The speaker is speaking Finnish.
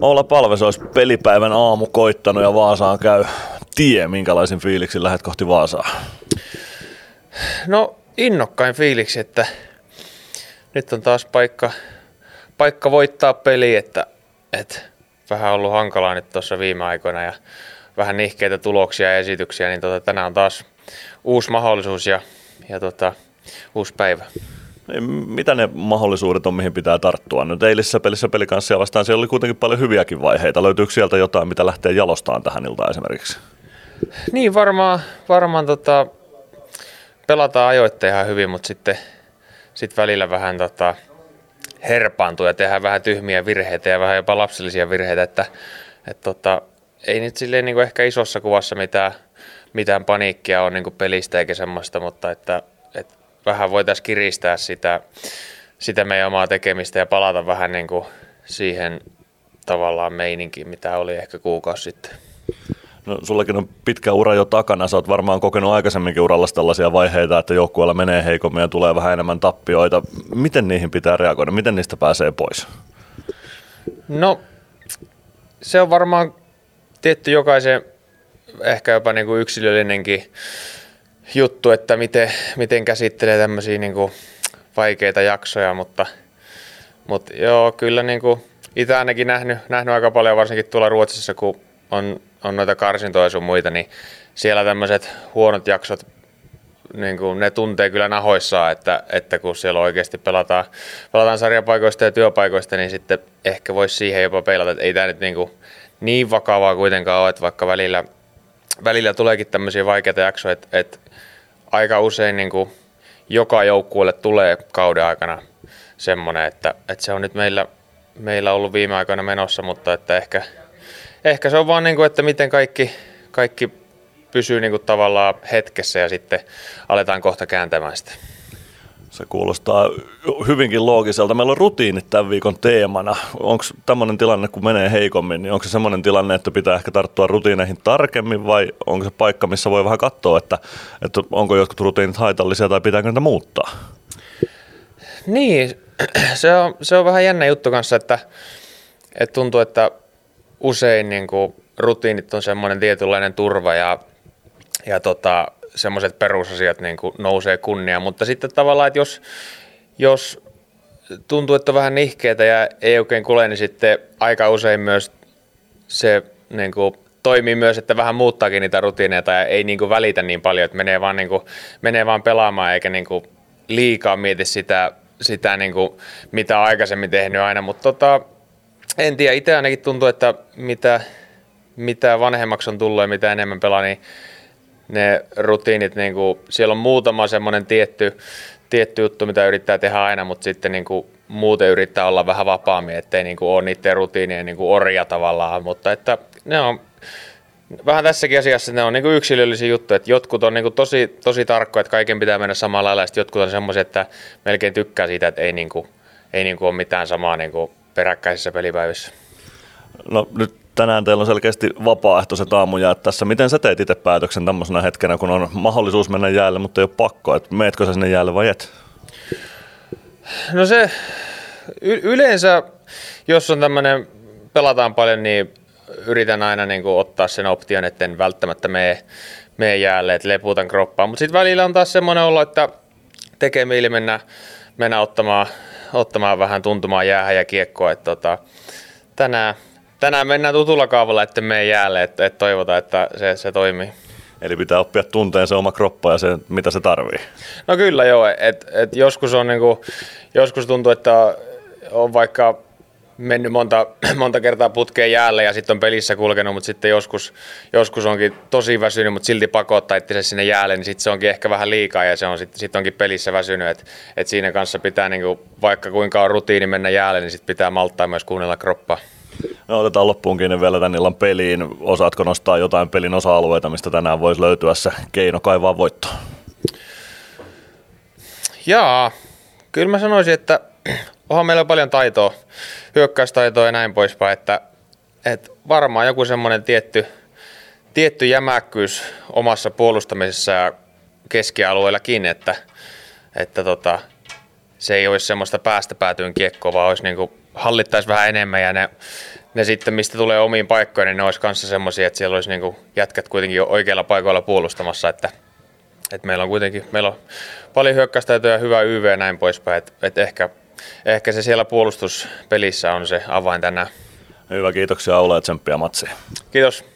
Olla Palves olisi pelipäivän aamu koittanut ja Vaasaan käy tie, minkälaisin fiiliksin lähdet kohti Vaasaa? No innokkain fiiliksi, että nyt on taas paikka, paikka voittaa peli, että, että vähän ollut hankalaa nyt tuossa viime aikoina ja vähän nihkeitä tuloksia ja esityksiä, niin tota, tänään on taas uusi mahdollisuus ja, ja tota, uusi päivä. Mitä ne mahdollisuudet on, mihin pitää tarttua? Nyt eilisessä pelissä pelikanssia vastaan siellä oli kuitenkin paljon hyviäkin vaiheita. Löytyykö sieltä jotain, mitä lähtee jalostaan tähän iltaan esimerkiksi? Niin, varmaan, varmaan tota, pelataan ajoitteen ihan hyvin, mutta sitten sit välillä vähän tota, herpaantuu ja tehdään vähän tyhmiä virheitä ja vähän jopa lapsellisia virheitä, että et, tota, ei nyt silleen niin kuin ehkä isossa kuvassa mitään, mitään paniikkia on niin pelistä eikä semmoista, mutta että, että vähän voitaisiin kiristää sitä, sitä meidän omaa tekemistä ja palata vähän niin kuin siihen tavallaan meininkiin, mitä oli ehkä kuukausi sitten. No, sullakin on pitkä ura jo takana. Sä oot varmaan kokenut aikaisemminkin uralla tällaisia vaiheita, että joukkueella menee heikommin ja tulee vähän enemmän tappioita. Miten niihin pitää reagoida? Miten niistä pääsee pois? No, se on varmaan tietty jokaisen ehkä jopa niin kuin yksilöllinenkin juttu, että miten, miten käsittelee tämmöisiä niin vaikeita jaksoja, mutta, mutta joo, kyllä niin kuin itse ainakin nähnyt, nähnyt aika paljon, varsinkin tuolla Ruotsissa, kun on, on noita karsintoja sun muita, niin siellä tämmöiset huonot jaksot, niin kuin ne tuntee kyllä nahoissaan, että, että kun siellä oikeasti pelataan, pelataan sarjapaikoista ja työpaikoista, niin sitten ehkä voisi siihen jopa peilata, että ei tämä nyt niin, kuin niin vakavaa kuitenkaan ole, että vaikka välillä, välillä tuleekin tämmöisiä vaikeita jaksoja, että, että aika usein niin kuin joka joukkueelle tulee kauden aikana semmoinen, että, että se on nyt meillä, meillä ollut viime aikoina menossa, mutta että ehkä, ehkä se on vaan niin kuin, että miten kaikki, kaikki pysyy niin kuin tavallaan hetkessä ja sitten aletaan kohta kääntämään sitä. Se kuulostaa hyvinkin loogiselta. Meillä on rutiinit tämän viikon teemana. Onko tämmöinen tilanne, kun menee heikommin, niin onko se semmoinen tilanne, että pitää ehkä tarttua rutiineihin tarkemmin vai onko se paikka, missä voi vähän katsoa, että, että onko jotkut rutiinit haitallisia tai pitääkö niitä muuttaa? Niin, se on, se on vähän jännä juttu kanssa, että, että tuntuu, että usein niin kuin rutiinit on semmoinen tietynlainen turva ja, ja tota, semmoiset perusasiat niin kuin nousee kunnia, mutta sitten tavallaan, että jos, jos tuntuu, että on vähän nihkeitä ja ei oikein kule, niin sitten aika usein myös se niin kuin, toimii myös, että vähän muuttaakin niitä rutiineita ja ei niin kuin, välitä niin paljon, että menee vaan, niin kuin, menee vaan pelaamaan eikä niin kuin, liikaa mieti sitä, sitä niin kuin, mitä on aikaisemmin tehnyt aina, mutta tota, en tiedä, itse ainakin tuntuu, että mitä, mitä vanhemmaksi on tullut ja mitä enemmän pelaa, niin ne rutiinit, niin kuin, siellä on muutama semmoinen tietty, tietty juttu, mitä yrittää tehdä aina, mutta sitten niin kuin, muuten yrittää olla vähän vapaammin, ettei niin kuin, ole niiden rutiinien niin kuin orja tavallaan, mutta että ne on vähän tässäkin asiassa ne on niin kuin yksilöllisiä juttuja, että jotkut on niin kuin tosi, tosi tarkkoja, että kaiken pitää mennä samalla lailla, ja jotkut on semmoisia, että melkein tykkää siitä, että ei, niin kuin, ei niin kuin ole mitään samaa niin kuin peräkkäisissä pelipäivissä. No nyt tänään teillä on selkeästi vapaaehtoiset aamujäät tässä. Miten sä teet itse päätöksen tämmöisenä hetkenä, kun on mahdollisuus mennä jäälle, mutta ei ole pakko, että meetkö sä sinne jäälle vai et? No se y- yleensä, jos on tämmöinen, pelataan paljon, niin yritän aina niin kuin ottaa sen option, että en välttämättä mene, mene jäälle, että leputan kroppaa. Mutta sitten välillä on taas semmoinen olo, että tekee mieli mennä, mennä ottamaan, ottamaan vähän tuntumaan jäähän ja kiekkoa. Että tota, tänään, tänään mennään tutulla kaavalla, että me jäälle, että, että toivotaan, että se, se toimii. Eli pitää oppia tunteen se oma kroppa ja se, mitä se tarvii. No kyllä joo, että et joskus on niinku, joskus tuntuu, että on vaikka mennyt monta, monta kertaa putkeen jäälle ja sitten on pelissä kulkenut, mutta sitten joskus, joskus onkin tosi väsynyt, mutta silti pakottaa itse sinne jäälle, niin sitten se onkin ehkä vähän liikaa ja se on sitten sit onkin pelissä väsynyt, että et siinä kanssa pitää niinku, vaikka kuinka on rutiini mennä jäälle, niin sitten pitää malttaa myös kuunnella kroppaa. No otetaan loppuun kiinni vielä tän illan peliin. Osaatko nostaa jotain pelin osa-alueita, mistä tänään voisi löytyä se keino kaivaa voittoa? Jaa, kyllä mä sanoisin, että onhan meillä paljon taitoa, hyökkäystaitoa ja näin poispäin, että, että varmaan joku semmoinen tietty, tietty jämäkkyys omassa puolustamisessa ja keskialueellakin, että, että tota, se ei olisi semmoista päästä päätyyn kiekkoa, vaan olisi niin hallittaisi vähän enemmän ja ne, ne sitten, mistä tulee omiin paikkoihin, niin ne olisi kanssa semmoisia, että siellä olisi niin jätkät kuitenkin jo oikeilla paikoilla puolustamassa, että, että meillä on kuitenkin meillä on paljon hyökkäystäytöä ja hyvä YV ja näin poispäin, että, että ehkä, ehkä se siellä puolustuspelissä on se avain tänään. Hyvä, kiitoksia Aula ja tsemppiä matsiin. Kiitos.